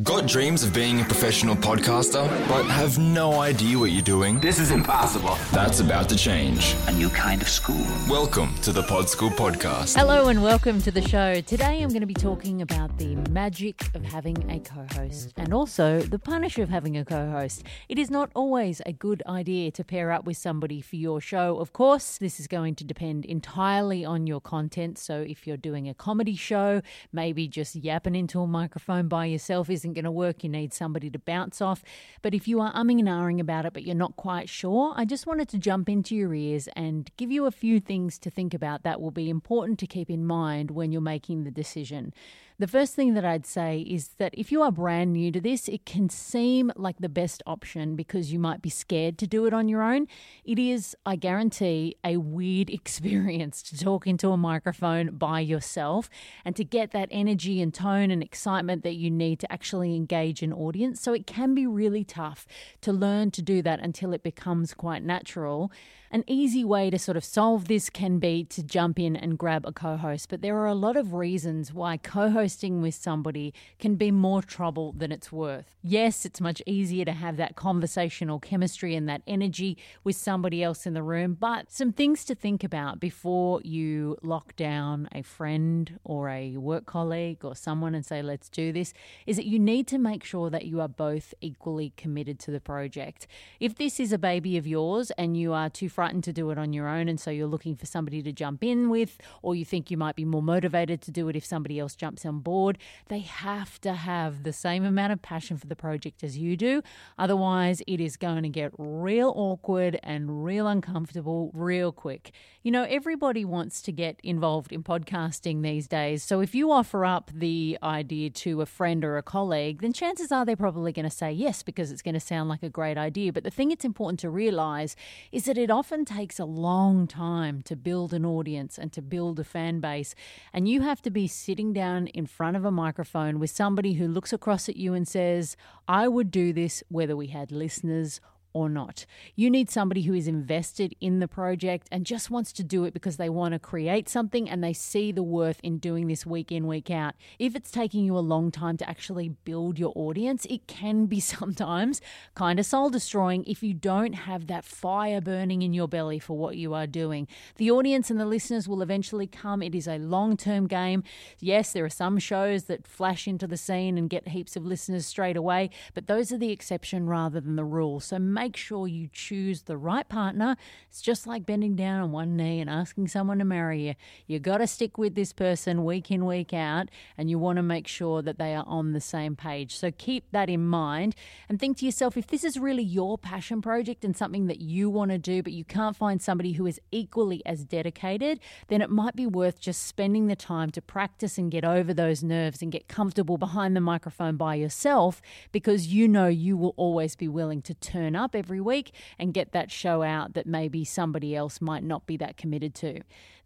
Got dreams of being a professional podcaster, but have no idea what you're doing? This is impossible. That's about to change. A new kind of school. Welcome to the Pod School Podcast. Hello and welcome to the show. Today I'm going to be talking about the magic of having a co host and also the punish of having a co host. It is not always a good idea to pair up with somebody for your show. Of course, this is going to depend entirely on your content. So if you're doing a comedy show, maybe just yapping into a microphone by yourself is isn't going to work. You need somebody to bounce off. But if you are umming and ahhing about it, but you're not quite sure, I just wanted to jump into your ears and give you a few things to think about that will be important to keep in mind when you're making the decision. The first thing that I'd say is that if you are brand new to this, it can seem like the best option because you might be scared to do it on your own. It is, I guarantee, a weird experience to talk into a microphone by yourself and to get that energy and tone and excitement that you need to actually engage an audience. So it can be really tough to learn to do that until it becomes quite natural. An easy way to sort of solve this can be to jump in and grab a co host, but there are a lot of reasons why co hosting with somebody can be more trouble than it's worth. Yes, it's much easier to have that conversational chemistry and that energy with somebody else in the room, but some things to think about before you lock down a friend or a work colleague or someone and say, let's do this, is that you need to make sure that you are both equally committed to the project. If this is a baby of yours and you are too frightened to do it on your own, and so you're looking for somebody to jump in with, or you think you might be more motivated to do it if somebody else jumps on board, they have to have the same amount of passion for the project as you do. Otherwise, it is going to get real awkward and real uncomfortable real quick. You know, everybody wants to get involved in podcasting these days. So if you offer up the idea to a friend or a colleague, then chances are they're probably going to say yes because it's going to sound like a great idea. But the thing it's important to realize is that it often takes a long time to build an audience and to build a fan base. And you have to be sitting down in front of a microphone with somebody who looks across at you and says, I would do this whether we had listeners or not. You need somebody who is invested in the project and just wants to do it because they want to create something and they see the worth in doing this week in, week out. If it's taking you a long time to actually build your audience, it can be sometimes kind of soul destroying if you don't have that fire burning in your belly for what you are doing. The audience and the listeners will eventually come. It is a long term game. Yes, there are some shows that flash into the scene and get heaps of listeners straight away, but those are the exception rather than the rule. So make sure you choose the right partner. It's just like bending down on one knee and asking someone to marry you. You got to stick with this person week in, week out, and you want to make sure that they are on the same page. So keep that in mind and think to yourself if this is really your passion project and something that you want to do, but you can't find somebody who is equally as dedicated, then it might be worth just spending the time to practice and get over those nerves and get comfortable behind the microphone by yourself because you know you will always be willing to turn up every week and get that show out that maybe somebody else might not be that committed to.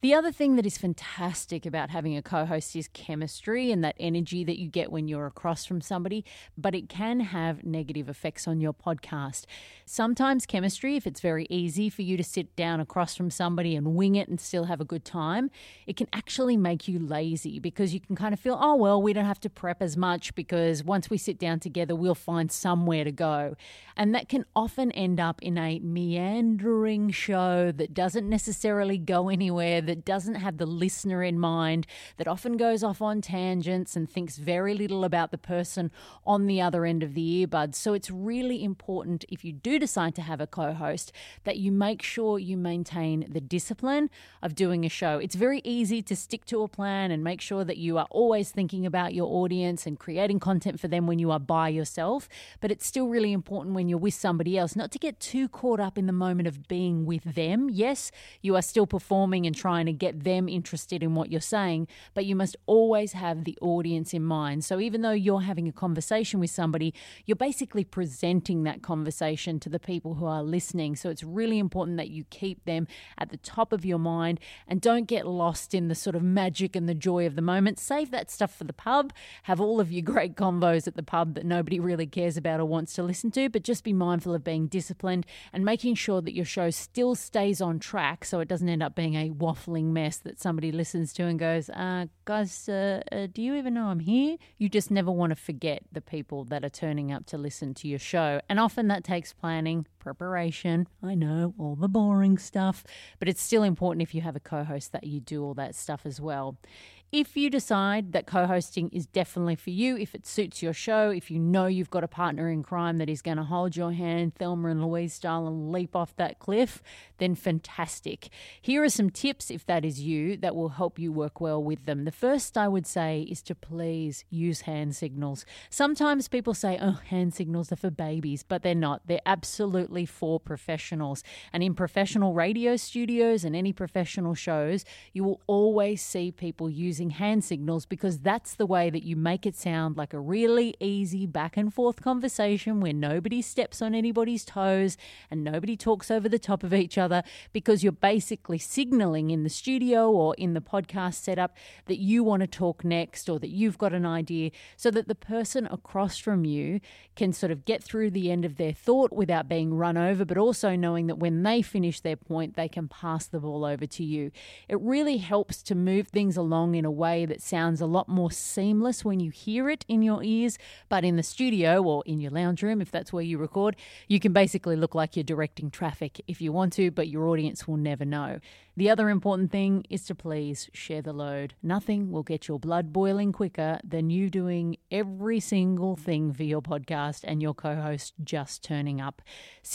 The other thing that is fantastic about having a co host is chemistry and that energy that you get when you're across from somebody, but it can have negative effects on your podcast. Sometimes chemistry, if it's very easy for you to sit down across from somebody and wing it and still have a good time, it can actually make you lazy because you can kind of feel, oh, well, we don't have to prep as much because once we sit down together, we'll find somewhere to go. And that can often end up in a meandering show that doesn't necessarily go anywhere that doesn't have the listener in mind, that often goes off on tangents and thinks very little about the person on the other end of the earbud. So it's really important if you do decide to have a co host that you make sure you maintain the discipline of doing a show. It's very easy to stick to a plan and make sure that you are always thinking about your audience and creating content for them when you are by yourself, but it's still really important when you're with somebody else not to get too caught up in the moment of being with them. Yes, you are still performing and trying trying to get them interested in what you're saying, but you must always have the audience in mind. So even though you're having a conversation with somebody, you're basically presenting that conversation to the people who are listening. So it's really important that you keep them at the top of your mind and don't get lost in the sort of magic and the joy of the moment. Save that stuff for the pub. Have all of your great convos at the pub that nobody really cares about or wants to listen to, but just be mindful of being disciplined and making sure that your show still stays on track so it doesn't end up being a waffle mess that somebody listens to and goes, uh, guys, uh, uh, do you even know I'm here? You just never want to forget the people that are turning up to listen to your show. And often that takes planning, preparation. I know, all the boring stuff, but it's still important if you have a co host that you do all that stuff as well. If you decide that co hosting is definitely for you, if it suits your show, if you know you've got a partner in crime that is going to hold your hand, Thelma and Louise style, and leap off that cliff, then fantastic. Here are some tips, if that is you, that will help you work well with them. The first I would say is to please use hand signals. Sometimes people say, oh, hand signals are for babies, but they're not. They're absolutely for professionals. And in professional radio studios and any professional shows, you will always see people using hand signals because that's the way that you make it sound like a really easy back and forth conversation where nobody steps on anybody's toes and nobody talks over the top of each other because you're basically signaling in the studio or in the podcast setup that you want to talk next or that you've got an idea so that the person across from you can sort of get through the end of their thought without being run over, but also knowing that when they finish their point, they can pass the ball over to you. It really helps to move things along in a way that sounds a lot more seamless when you hear it in your ears. But in the studio or in your lounge room, if that's where you record, you can basically look like you're directing traffic if you want to, but your audience will never know. The other important thing is to please share the load. Nothing will get your blood boiling quicker than you doing every single thing for your podcast and your co host just turning up.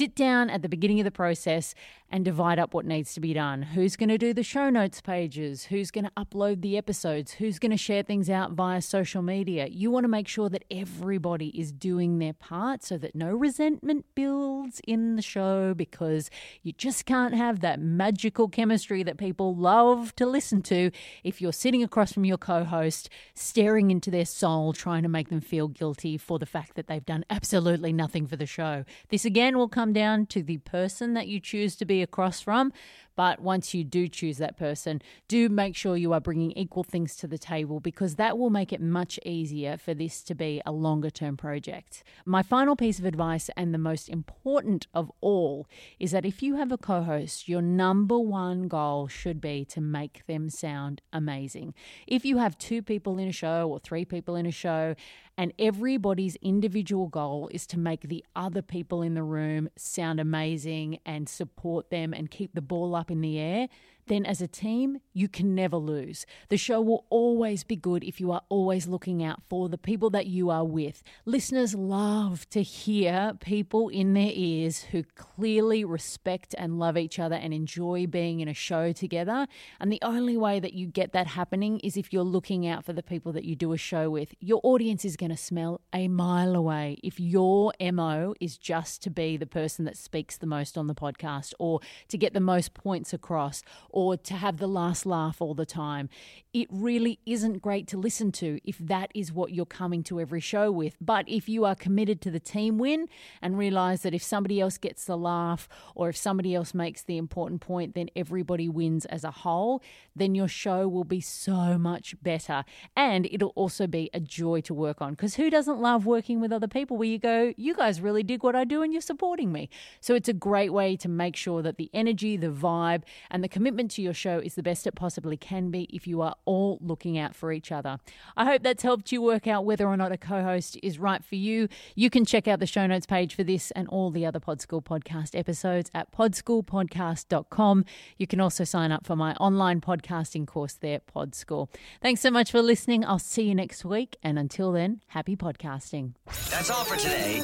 Sit down at the beginning of the process and divide up what needs to be done. Who's going to do the show notes pages? Who's going to upload the episodes? Who's going to share things out via social media? You want to make sure that everybody is doing their part so that no resentment builds in the show because you just can't have that magical chemistry that people love to listen to if you're sitting across from your co host, staring into their soul, trying to make them feel guilty for the fact that they've done absolutely nothing for the show. This again will come down to the person that you choose to be across from, but once you do choose that person, do make sure you are bringing equal things to the table because that will make it much easier for this to be a longer term project. My final piece of advice, and the most important of all, is that if you have a co host, your number one goal should be to make them sound amazing. If you have two people in a show or three people in a show, and everybody's individual goal is to make the other people in the room sound amazing and support them and keep the ball up in the air, then as a team, you can never lose. The show will always be good if you are always looking out for the people that you are with. Listeners love to hear people in their ears who clearly respect and love each other and enjoy being in a show together. And the only way that you get that happening is if you're looking out for the people that you do a show with. Your audience is going to smell a mile away if your MO is just to be the person that speaks the most on the podcast or to get the most points across or to have the last laugh all the time. It really isn't great to listen to if that is what you're coming to every show with. But if you are committed to the team win and realize that if somebody else gets the laugh or if somebody else makes the important point, then everybody wins as a whole, then your show will be so much better. And it'll also be a joy to work on because who doesn't love working with other people where you go, you guys really dig what I do and you're supporting me? So it's a great way to make sure that the energy, the vibe, and the commitment commitment to your show is the best it possibly can be if you are all looking out for each other. I hope that's helped you work out whether or not a co host is right for you. You can check out the show notes page for this and all the other Pod School podcast episodes at podschoolpodcast.com. You can also sign up for my online podcasting course there, Pod School. Thanks so much for listening. I'll see you next week. And until then, happy podcasting. That's all for today.